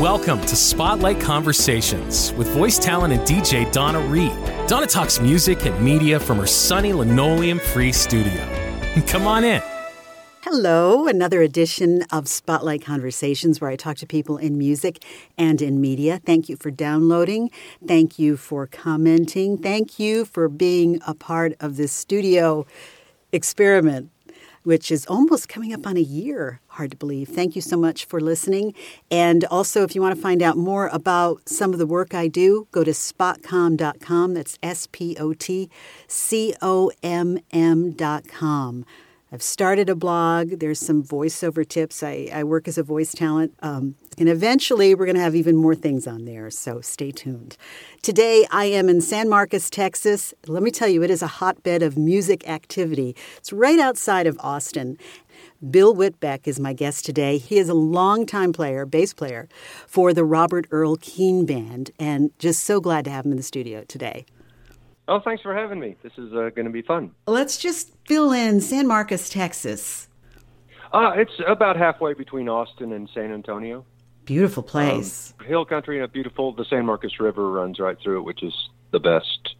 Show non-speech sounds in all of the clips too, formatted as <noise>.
Welcome to Spotlight Conversations with voice talent and DJ Donna Reed. Donna talks music and media from her sunny linoleum free studio. <laughs> Come on in. Hello, another edition of Spotlight Conversations where I talk to people in music and in media. Thank you for downloading. Thank you for commenting. Thank you for being a part of this studio experiment, which is almost coming up on a year. Hard to believe. Thank you so much for listening. And also, if you want to find out more about some of the work I do, go to spotcom.com. That's S P O T C O M M.com. I've started a blog. There's some voiceover tips. I, I work as a voice talent. Um, and eventually, we're going to have even more things on there. So stay tuned. Today, I am in San Marcos, Texas. Let me tell you, it is a hotbed of music activity. It's right outside of Austin. Bill Whitbeck is my guest today. He is a longtime player, bass player, for the Robert Earl Keen Band, and just so glad to have him in the studio today. Oh, thanks for having me. This is uh, going to be fun. Let's just fill in San Marcos, Texas. Uh, it's about halfway between Austin and San Antonio. Beautiful place. Um, hill country and a beautiful. The San Marcos River runs right through it, which is the best,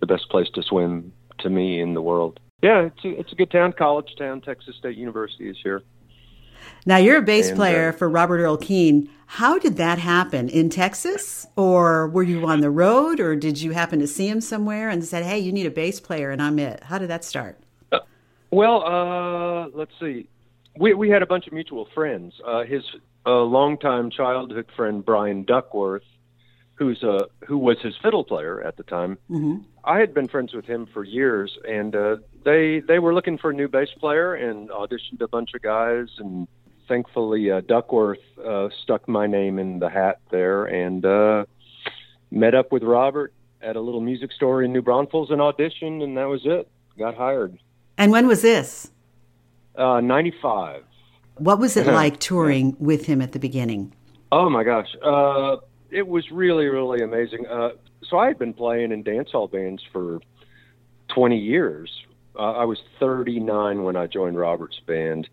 the best place to swim to me in the world. Yeah, it's a, it's a good town, college town. Texas State University is here. Now you're a bass and, player uh, for Robert Earl Keen. How did that happen in Texas, or were you on the road, or did you happen to see him somewhere and said, "Hey, you need a bass player," and I'm it? How did that start? Uh, well, uh, let's see. We we had a bunch of mutual friends. Uh, his uh, longtime childhood friend Bryan Duckworth, who's a uh, who was his fiddle player at the time. Mm-hmm. I had been friends with him for years, and uh, they they were looking for a new bass player and auditioned a bunch of guys and thankfully uh, Duckworth uh, stuck my name in the hat there and uh, met up with Robert at a little music store in New Braunfels and auditioned, and that was it. Got hired. And when was this? Uh, 95. What was it <laughs> like touring with him at the beginning? Oh my gosh. Uh, it was really, really amazing. Uh, so I had been playing in dance hall bands for 20 years. Uh, I was 39 when I joined Robert's band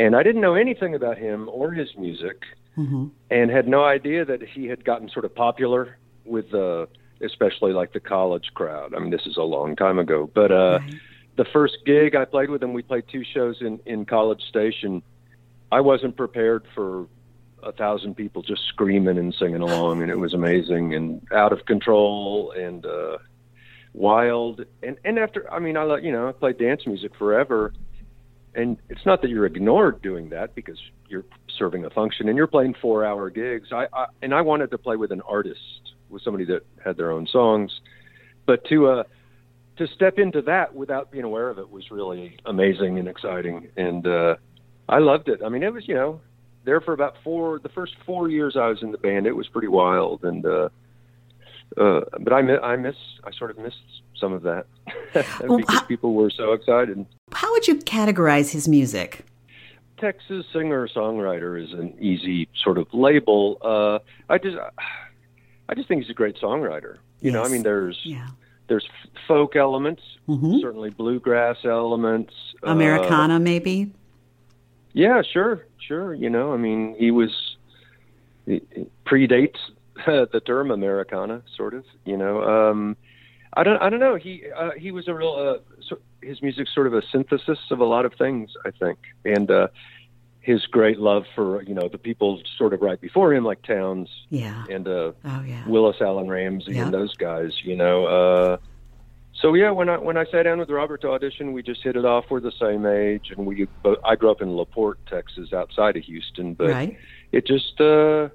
and I didn't know anything about him or his music, mm-hmm. and had no idea that he had gotten sort of popular with uh, especially like the college crowd. I mean, this is a long time ago, but uh, right. the first gig I played with him, we played two shows in in College Station. I wasn't prepared for a thousand people just screaming and singing along, and it was amazing and out of control and uh, wild. And and after, I mean, I like you know I played dance music forever. And it's not that you're ignored doing that because you're serving a function and you're playing four hour gigs. I, I and i wanted to play with an artist with somebody that had their own songs. But to uh to step into that without being aware of it was really amazing and exciting. And uh i loved it. I mean it was you know there for about four the first four years i was in the band it was pretty wild. And uh uh, but I, I miss, I sort of missed some of that <laughs> because well, how, people were so excited. How would you categorize his music? Texas singer songwriter is an easy sort of label. Uh, I just, I just think he's a great songwriter. You yes. know, I mean, there's yeah. there's folk elements, mm-hmm. certainly bluegrass elements, Americana, uh, maybe. Yeah, sure, sure. You know, I mean, he was he predates <laughs> the term Americana, sort of. You know, um, I don't, I don't know. He uh, he was a real. Uh, so his music's sort of a synthesis of a lot of things, I think, and uh, his great love for you know the people sort of right before him, like Townes, yeah, and uh, oh yeah, Willis Alan Ramsey and those guys. You know, uh, so yeah, when I when I sat down with Robert to audition, we just hit it off. We're the same age, and we. I grew up in LaPorte, Texas, outside of Houston, but right. it just. Uh,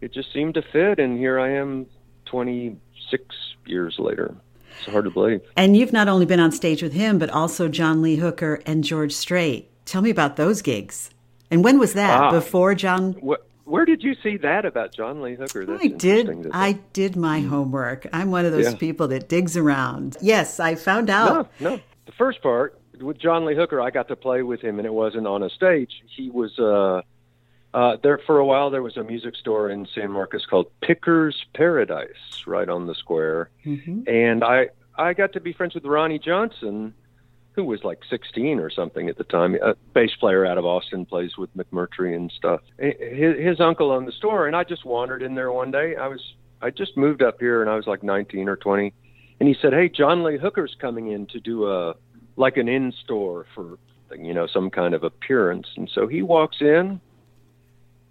it just seemed to fit, and here I am, 26 years later. It's hard to believe. And you've not only been on stage with him, but also John Lee Hooker and George Strait. Tell me about those gigs. And when was that? Ah, Before John? Wh- where did you see that about John Lee Hooker? That's I did. I did my homework. I'm one of those yeah. people that digs around. Yes, I found out. No, no. The first part with John Lee Hooker, I got to play with him, and it wasn't on a stage. He was. Uh, uh, there for a while, there was a music store in San Marcos called Picker's Paradise, right on the square, mm-hmm. and I I got to be friends with Ronnie Johnson, who was like 16 or something at the time. A bass player out of Austin plays with McMurtry and stuff. His, his uncle owned the store, and I just wandered in there one day. I was I just moved up here, and I was like 19 or 20, and he said, "Hey, John Lee Hooker's coming in to do a like an in store for you know some kind of appearance." And so he walks in,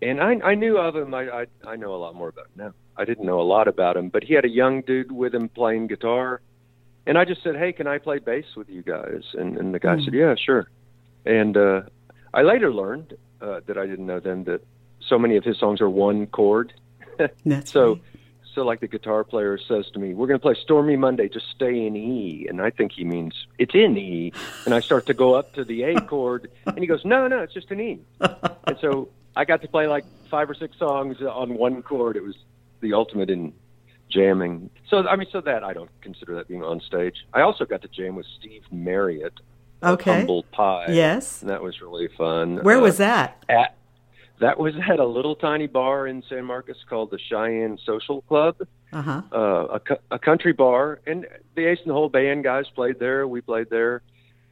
and I I knew of him. I I, I know a lot more about him now. I didn't know a lot about him, but he had a young dude with him playing guitar and I just said, "Hey, can I play bass with you guys?" And, and the guy mm. said, "Yeah, sure." And uh, I later learned uh, that I didn't know then that so many of his songs are one chord. <laughs> That's so. Right. So, like the guitar player says to me, "We're going to play Stormy Monday. Just stay in E," and I think he means it's in E. And I start to go up to the A <laughs> chord, and he goes, "No, no, it's just an E." and so I got to play like five or six songs on one chord. It was the ultimate in jamming. So I mean, so that I don't consider that being on stage. I also got to jam with Steve Marriott. Okay. Humble Pie. Yes. And that was really fun. Where uh, was that? At that was at a little tiny bar in San Marcos called the Cheyenne Social Club. Uh-huh. Uh, a, a country bar, and the Ace in the Hole band guys played there. We played there,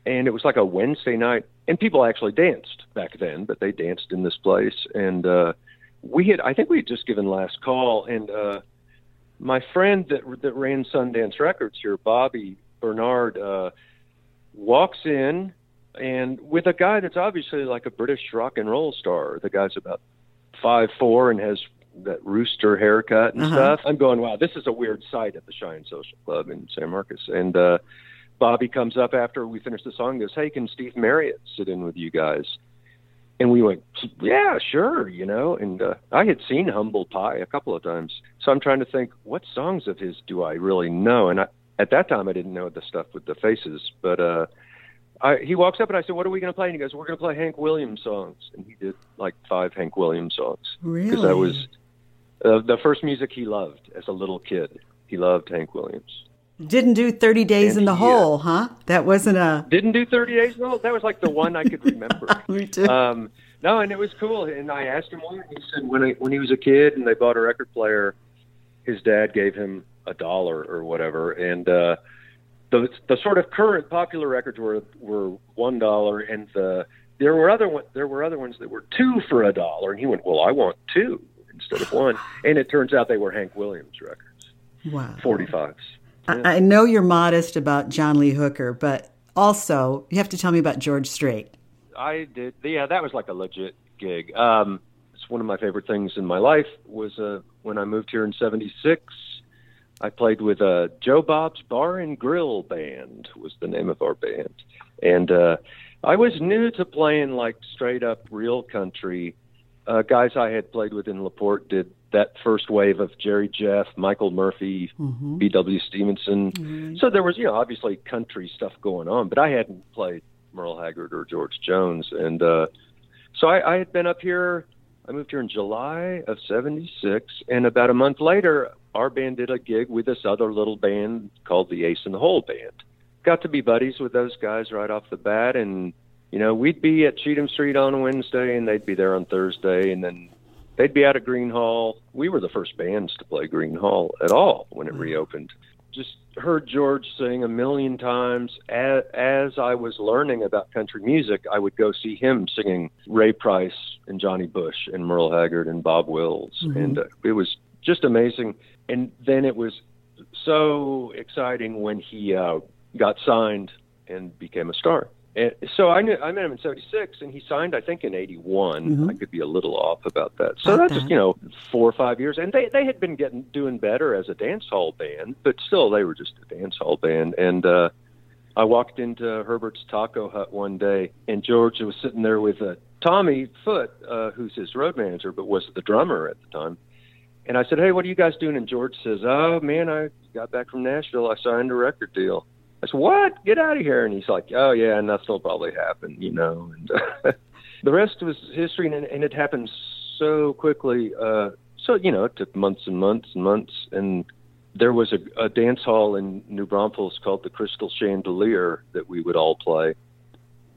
and it was like a Wednesday night, and people actually danced back then, but they danced in this place, and uh, we had I think we had just given last call, and uh, my friend that that ran Sundance Records here, Bobby Bernard, uh, walks in and with a guy that's obviously like a British rock and roll star. The guy's about five four and has that rooster haircut and uh-huh. stuff. I'm going, wow, this is a weird sight at the Cheyenne Social Club in San Marcos. And uh, Bobby comes up after we finish the song goes, hey, can Steve Marriott sit in with you guys? And we went, yeah, sure, you know. And uh, I had seen Humble Pie a couple of times, so I'm trying to think what songs of his do I really know. And I, at that time, I didn't know the stuff with the faces, but uh, I, he walks up and I said, "What are we going to play?" And he goes, "We're going to play Hank Williams songs." And he did like five Hank Williams songs because really? that was uh, the first music he loved as a little kid. He loved Hank Williams. Didn't do 30 Days in the Hole, huh? That wasn't a. Didn't do 30 Days in the Hole. That was like the one I could <laughs> remember. <laughs> Me too. Um, no, and it was cool. And I asked him why. He said when, I, when he was a kid and they bought a record player, his dad gave him a dollar or whatever. And uh, the, the sort of current popular records were, were one dollar, and the there were other one, there were other ones that were two for a dollar. And he went, well, I want two instead of one. And it turns out they were Hank Williams records. Wow. 45s. I, I know you're modest about John Lee Hooker, but also you have to tell me about George Strait. I did. Yeah, that was like a legit gig. Um, it's one of my favorite things in my life. Was uh, when I moved here in '76. I played with uh, Joe Bob's Bar and Grill Band was the name of our band, and uh, I was new to playing like straight up real country. Uh, guys I had played with in Laporte did that first wave of Jerry Jeff, Michael Murphey, mm-hmm. B.W. Stevenson. Mm-hmm. So there was, you know, obviously country stuff going on, but I hadn't played Merle Haggard or George Jones. And uh, so I, I had been up here. I moved here in July of 76. And about a month later, our band did a gig with this other little band called the Ace in the Hole Band. Got to be buddies with those guys right off the bat. And, you know, we'd be at Cheatham Street on Wednesday and they'd be there on Thursday. And then they'd be out at Gruene Hall. We were the first bands to play Gruene Hall at all when it mm. reopened. Just heard George sing a million times. As, as I was learning about country music, I would go see him singing Ray Price and Johnny Bush and Merle Haggard and Bob Wills, mm-hmm. and uh, it was just amazing. And then it was so exciting when he uh, got signed and became a star. And so I knew I met him in '76, and he signed, I think, in '81. Mm-hmm. I could be a little off about that. So that's just you know four or five years, and they they had been getting doing better as a dance hall band, but still they were just a dance hall band. And uh, I walked into Herbert's Taco Hut one day, and George was sitting there with uh, Tommy Foote, uh, who's his road manager, but was the drummer at the time. And I said, "Hey, what are you guys doing?" And George says, "Oh man, I got back from Nashville. I signed a record deal." I said, "What? Get out of here!" And he's like, "Oh yeah, and will probably happen, you know." And uh, <laughs> the rest was history, and, and it happened so quickly. Uh, so you know, it took months and months and months, and there was a, a dance hall in New Braunfels called the Crystal Chandelier that we would all play.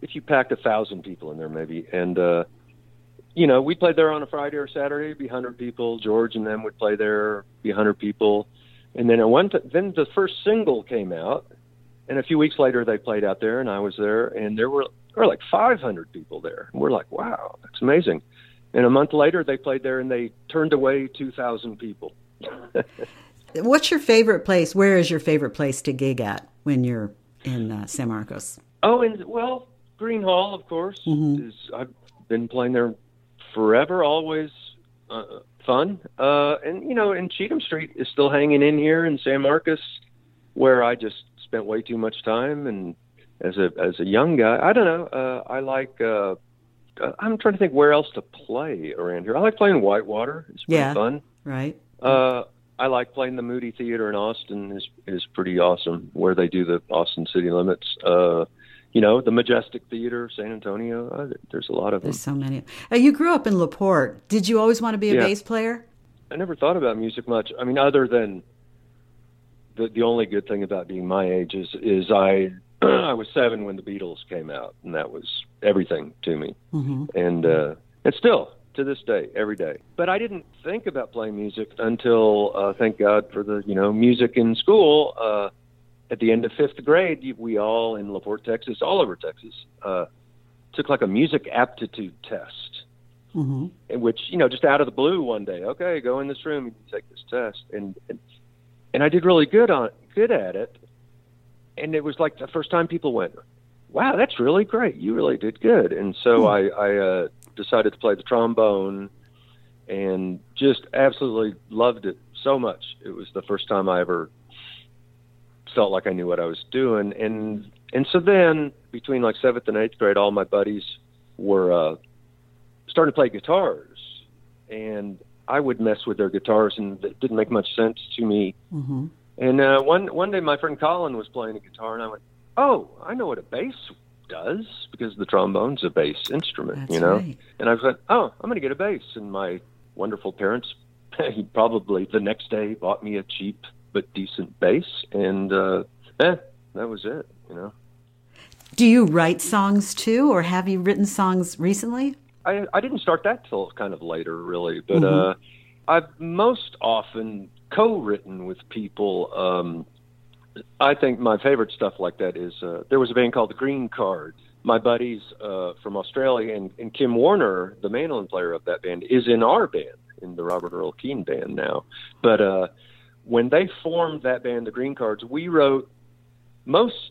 If you packed a thousand people in there, maybe, and uh, you know, we played there on a Friday or Saturday, be hundred people. George and them would play there, be hundred people, and then went. To, then the first single came out, and a few weeks later, they played out there, and I was there, and there were there were like 500 people there. And we're like, wow, that's amazing. And a month later, they played there, and they turned away 2,000 people. <laughs> What's your favorite place? Where is your favorite place to gig at when you're in uh, San Marcos? Oh, and well, Gruene Hall, of course. Mm-hmm. Is I've been playing there forever, always uh, fun. Uh, and you know, and Cheatham Street is still hanging in here in San Marcos, where I just spent way too much time. And as a as a young guy, I don't know. Uh, I like. Uh, uh I'm trying to think where else to play around here. I like playing Whitewater. It's pretty yeah, fun. Right. Uh, I like playing the Moody Theater in Austin. is is pretty awesome where they do the Austin City Limits. Uh, you know, the Majestic Theater, San Antonio. Uh, there's a lot of there's them. so many. Uh, you grew up in Laporte. Did you always want to be a yeah. bass player? I never thought about music much. I mean, other than the the only good thing about being my age is is I <clears throat> I was seven when the Beatles came out, and that was everything to me. Mm-hmm. And uh, and still to this day, every day. But I didn't think about playing music until, uh, thank God for the you know music in school. Uh, at the end of fifth grade, we all in Laporte, Texas, all over Texas, uh, took like a music aptitude test. Mm-hmm. In which you know, just out of the blue, one day, okay, go in this room and take this test, and, and and I did really good on good at it. And it was like the first time people went, "Wow, that's really great! You really did good." And so hmm. I, I uh, decided to play the trombone, and just absolutely loved it so much. It was the first time I ever felt like I knew what I was doing, and and so then between like seventh and eighth grade, all my buddies were uh, starting to play guitars, and I would mess with their guitars, and it didn't make much sense to me. Mm-hmm. And uh, one one day, my friend Colin was playing a guitar, and I went, "Oh, I know what a bass does because the trombone's a bass instrument, That's you know." Right. And I was like, "Oh, I'm going to get a bass." And my wonderful parents, <laughs> he probably the next day bought me a cheap but decent bass, and uh, eh, that was it, you know. Do you write songs too, or have you written songs recently? I, I didn't start that till kind of later, really. But mm-hmm. uh, I've most often co-written with people. Um, I think my favorite stuff like that is uh, there was a band called the Green Card. My buddies uh, from Australia and, and Kym Warner, the mandolin player of that band, is in our band, in the Robert Earl Keen band now. But uh, when they formed that band, the Greencards, we wrote most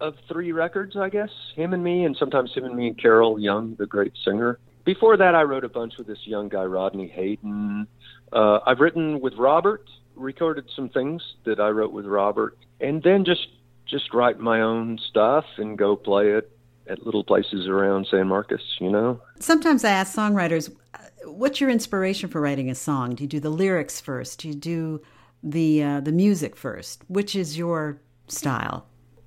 of three records, I guess. Him and me, and sometimes him and me and Carol Young, the great singer before that, I wrote a bunch with this young guy, Rodney Hayden. Uh, I've written with Robert, recorded some things that I wrote with Robert, and then just just write my own stuff and go play it at little places around San Marcos. You know. Sometimes I ask songwriters, "What's your inspiration for writing a song? Do you do the lyrics first? Do you do the uh, the music first? Which is your style?"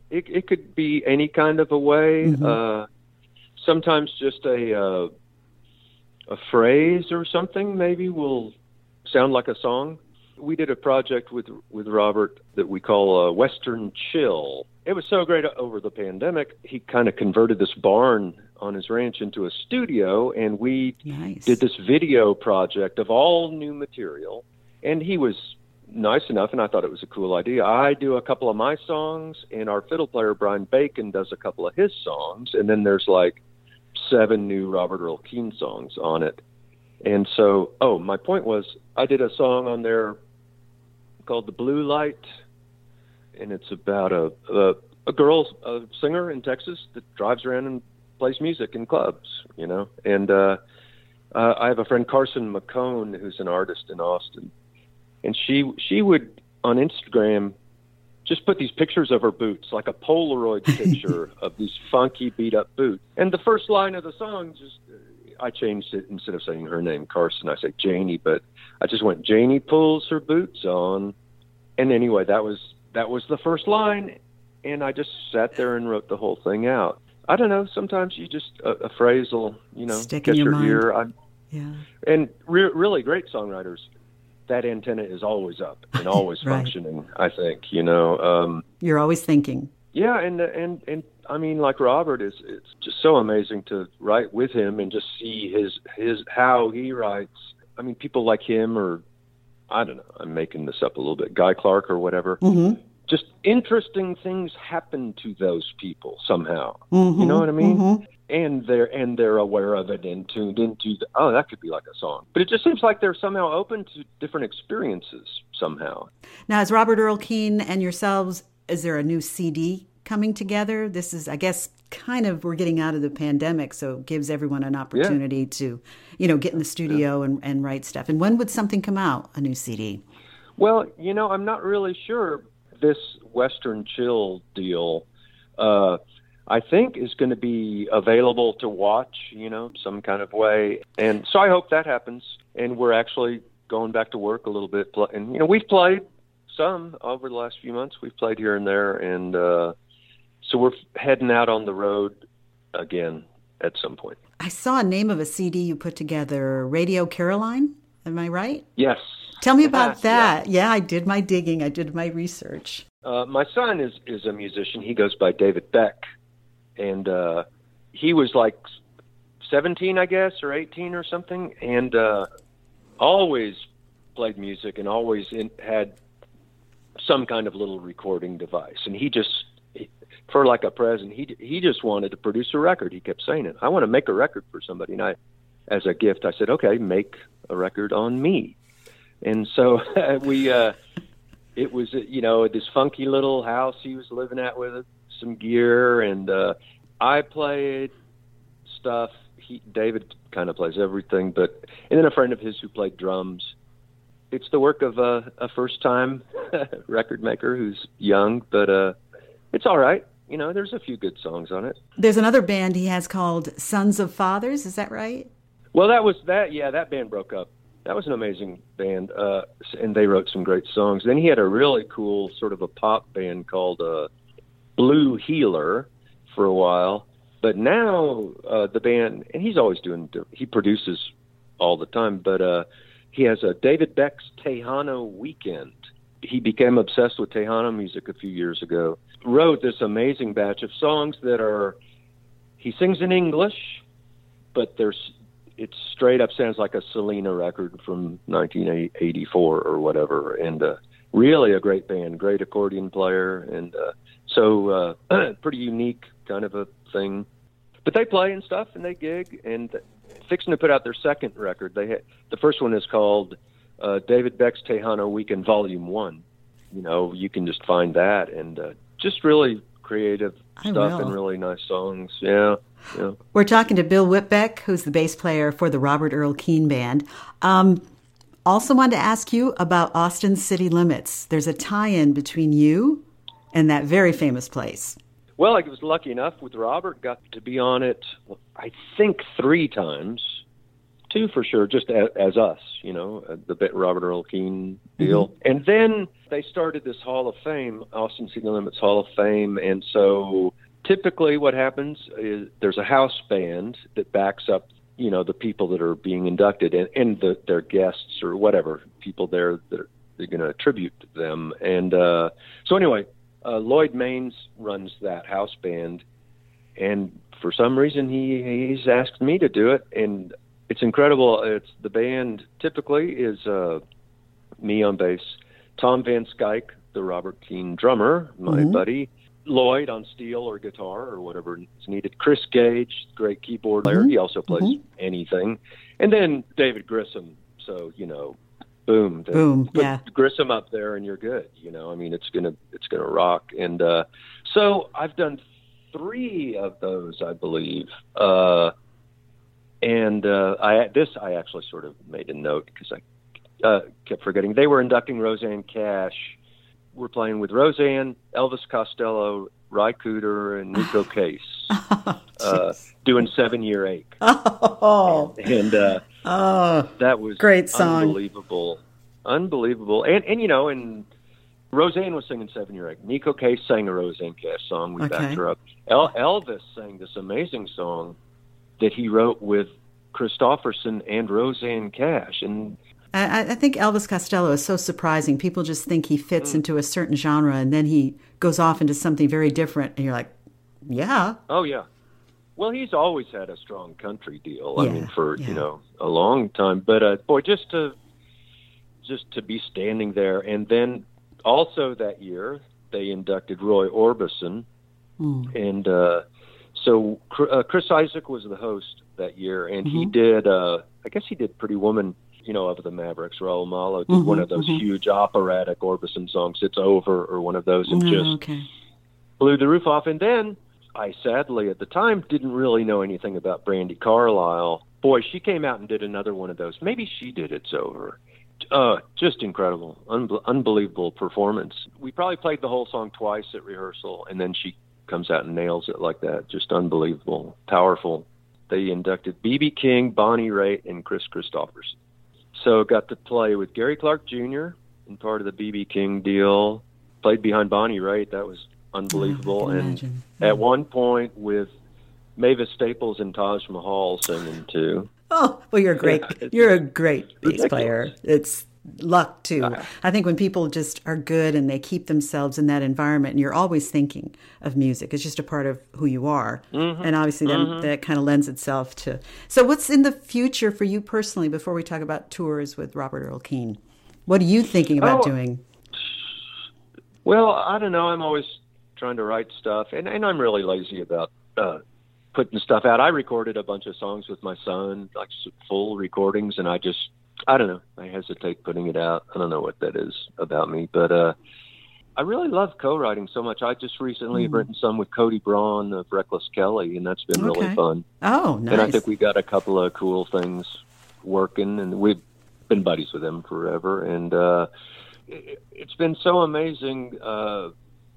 It, it could be any kind of a way. Mm-hmm. Uh, sometimes just a uh, a phrase or something maybe will sound like a song. We did a project with with Robert that we call uh, Western Chill. It was so great over the pandemic. He kind of converted this barn on his ranch into a studio, and we nice. did this video project of all new material. And he was nice enough, and I thought it was a cool idea. I do a couple of my songs, and our fiddle player Brian Beken does a couple of his songs, and then there's like seven new Robert Earl Keen songs on it. And so, oh, my point was I did a song on there called The Blue Light, and it's about a, a, a girl, a singer in Texas that drives around and plays music in clubs, you know. And uh, uh, I have a friend, Carson McHone, who's an artist in Austin, and she she would on Instagram just put these pictures of her boots, like a Polaroid <laughs> picture of these funky beat up boots. And the first line of the song just uh, I changed it instead of saying her name Carson, I say Janie, but I just went Janie pulls her boots on. And anyway, that was that was the first line and I just sat there and wrote the whole thing out. I don't know, sometimes you just a, a phrase will, you know, Stick in your, your ear. I, yeah. And re- really great songwriters that antenna is always up and <laughs> always right. functioning. I think you know. Um, You're always thinking. Yeah, and and and I mean, like Robert is, it's just so amazing to write with him and just see his his how he writes. I mean, people like him, or I don't know, I'm making this up a little bit, Guy Clark or whatever. Mm-hmm. Just interesting things happen to those people somehow. Mm-hmm, you know what I mean? mm-hmm. And they're and they're aware of it and tuned into the, oh that could be like a song. But it just seems like they're somehow open to different experiences somehow. Now, as Robert Earl Keen and yourselves, is there a new CD coming together? This is, I guess, kind of we're getting out of the pandemic, so it gives everyone an opportunity to, you know, get in the studio and, and write stuff. And when would something come out, a new CD? Well, you know, I'm not really sure. This Western Chill deal, uh, I think, is going to be available to watch, you know, some kind of way. And so I hope that happens. And we're actually going back to work a little bit. And, you know, we've played some over the last few months. We've played here and there. And uh, so we're heading out on the road again at some point. I saw a name of a CD you put together, Radio Caroline. Am I right? Yes. Tell me about that. Yeah, I did my digging. I did my research. Uh, my son is is a musician. He goes by David Beck, and uh, he was like seventeen, I guess, or eighteen or something, and uh, always played music and always in, had some kind of little recording device. And he just, he, for like a present, he he just wanted to produce a record. He kept saying it. I want to make a record for somebody, and I, as a gift, I said, okay, make a record on me. And so <laughs> we. Uh, it was you know this funky little house he was living at with some gear and uh i played stuff he david kind of plays everything but and then a friend of his who played drums it's the work of a, a first time <laughs> record maker who's young but uh it's all right you know there's a few good songs on it There's another band he has called Sons of Fathers. Is that right? Well, that was that. Yeah, that band broke up. That was an amazing band, uh, and they wrote some great songs. Then he had a really cool sort of a pop band called uh, Blue Healer for a while. But now uh, the band, and he's always doing. He produces all the time, but uh, he has a David Beck's Tejano Weekend. He became obsessed with Tejano music a few years ago. Wrote this amazing batch of songs that are. He sings in English, but there's it straight up sounds like a Selena record from 1984 or whatever, and uh, really a great band, great accordion player, and uh, so uh, <clears throat> pretty unique kind of a thing. But they play and stuff, and they gig, and fixing to put out their second record. They had, the first one is called uh, David Beck's Tejano Weekend Volume One. You know, you can just find that, and uh, just really creative I stuff will. and really nice songs. Yeah, yeah. We're talking to Bill Whitbeck, who's the bass player for the Robert Earl Keen Band. Um, also, wanted to ask you about Austin City Limits. There's a tie-in between you and that very famous place. Well, I was lucky enough with Robert, got to be on it, I think three times, two for sure, just as, as us, you know, uh, the bit Robert Earl Keen deal. And then they started this Hall of Fame, Austin City Limits Hall of Fame. And so typically what happens is there's a house band that backs up, you know, the people that are being inducted and, and the, their guests or whatever, people there that are, they're going to attribute to them. And uh, so anyway, uh, Lloyd Maines runs that house band, and for some reason he he's asked me to do it, and it's incredible. It's the band typically is uh, me on bass, Tom Van Schaik, the Robert Keen drummer, my buddy, Lloyd on steel or guitar or whatever is needed. Chris Gage, great keyboard player, he also plays anything, and then David Grissom. So you know, boom, Boom, put yeah. Grissom up there and you're good. You know, I mean, it's gonna it's gonna rock. And uh, so I've done three of those, I believe. Uh, and uh, I this I actually sort of made a note because I uh, kept forgetting they were inducting Rosanne Cash. We're playing with Rosanne, Elvis Costello, Ry Cooder, and Neko <laughs> Case, uh, doing Seven Year Ache. <laughs> Oh, And uh, oh, that was Great song. unbelievable, unbelievable. And and you know, and Rosanne was singing Seven Year Ache. Neko Case sang a Rosanne Cash song. We Okay. backed her up. El- Elvis sang this amazing song that he wrote with Kristofferson and Rosanne Cash. And I, I think Elvis Costello is so surprising. People just think he fits into a certain genre, and then he goes off into something very different, and you're like, yeah, oh yeah, well he's always had a strong country deal. I mean, for yeah. you know a long time. But uh, boy, just to just to be standing there, and then also that year they inducted Roy Orbison, mm. and uh, so uh, Chris Isaak was the host that year, and mm-hmm. he did. Uh, I guess he did Pretty Woman. You know, of the Mavericks, Raul Malo did mm-hmm, one of those mm-hmm. huge operatic Orbison songs. It's over, or one of those, and just okay. blew the roof off. And then I sadly at the time didn't really know anything about Brandi Carlile. Boy, she came out and did another one of those. Maybe she did It's Over. Uh, just incredible, Un- unbelievable performance. We probably played the whole song twice at rehearsal, and then she comes out and nails it like that. Just unbelievable, powerful. They inducted B.B. King, Bonnie Raitt, and Kris Kristofferson. So got to play with Gary Clark Jr. and part of the B.B. King deal. Played behind Bonnie Raitt. That was unbelievable. Oh, and imagine. at one point with Mavis Staples and Taj Mahal singing too. Oh well, you're a great. Yeah, you're a great bass ridiculous. player. It's luck too. Uh, I think when people just are good and they keep themselves in that environment, and you're always thinking of music, it's just a part of who you are, mm-hmm, and obviously then mm-hmm. that kind of lends itself to. So, what's in the future for you personally? Before we talk about tours with Robert Earl Keen, what are you thinking about oh, doing? Well, I don't know. I'm always trying to write stuff, and and I'm really lazy about. Uh, putting stuff out. I recorded a bunch of songs with my son, like full recordings, and I just I don't know. I hesitate putting it out. I don't know what that is about me, but uh, I really love co-writing so much. I just recently mm. have written some with Cody Braun of Reckless Kelly, and that's been okay. really fun. Oh, nice. And I think we got a couple of cool things working, and we've been buddies with him forever. And uh, it, it's been so amazing. Uh,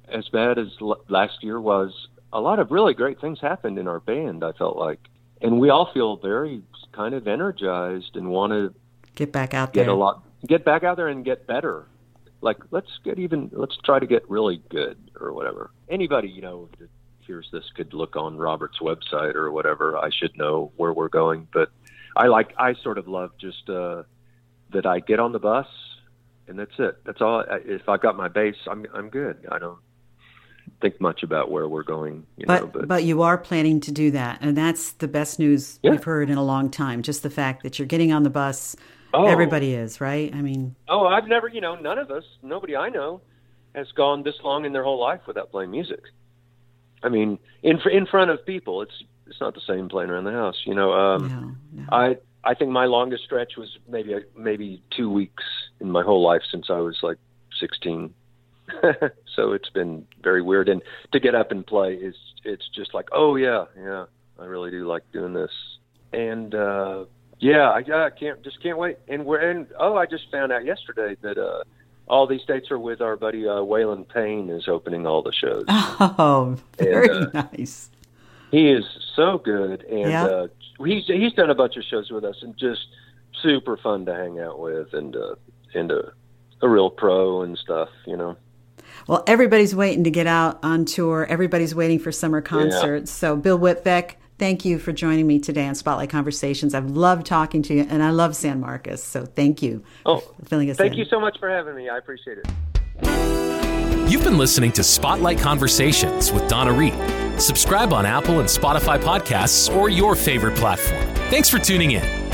as bad as l- last year was, a lot of really great things happened in our band. I felt like, and we all feel very kind of energized and want to Get back out there. get a lot. Get back out there and get better. Like let's get even. Let's try to get really good or whatever. Anybody you know that hears this could look on Robert's website or whatever. I should know where we're going, but I like. I sort of love just uh, that I get on the bus and that's it. That's all. If I've got my base, I'm I'm good. I don't think much about where we're going. You but, know, but, but you are planning to do that, and that's the best news yeah. we've heard in a long time. Just the fact that you're getting on the bus. Oh. Everybody is right. I mean, oh, I've never, you know, none of us, nobody I know, has gone this long in their whole life without playing music. I mean, in in front of people, it's it's not the same playing around the house. You know, um, no, no. I I think my longest stretch was maybe maybe two weeks in my whole life since I was like 16. <laughs> so it's been very weird. And to get up and play is it's just like, oh yeah, yeah, I really do like doing this. And uh, yeah, I, I can't just can't wait. And we're and oh, I just found out yesterday that uh, all these dates are with our buddy uh, Waylon Payne is opening all the shows. <laughs> Oh, very and, uh, nice. He is so good, and yeah. uh, he's he's done a bunch of shows with us, and just super fun to hang out with, and uh, and a, a real pro and stuff, you know. Well, everybody's waiting to get out on tour. Everybody's waiting for summer concerts. Yeah. So, Bill Whitbeck, thank you for joining me today on Spotlight Conversations. I've loved talking to you, and I love San Marcos. So, thank you. Oh, filling us thank in. you so much for having me. I appreciate it. You've been listening to Spotlight Conversations with Donna Reed. Subscribe on Apple and Spotify podcasts or your favorite platform. Thanks for tuning in.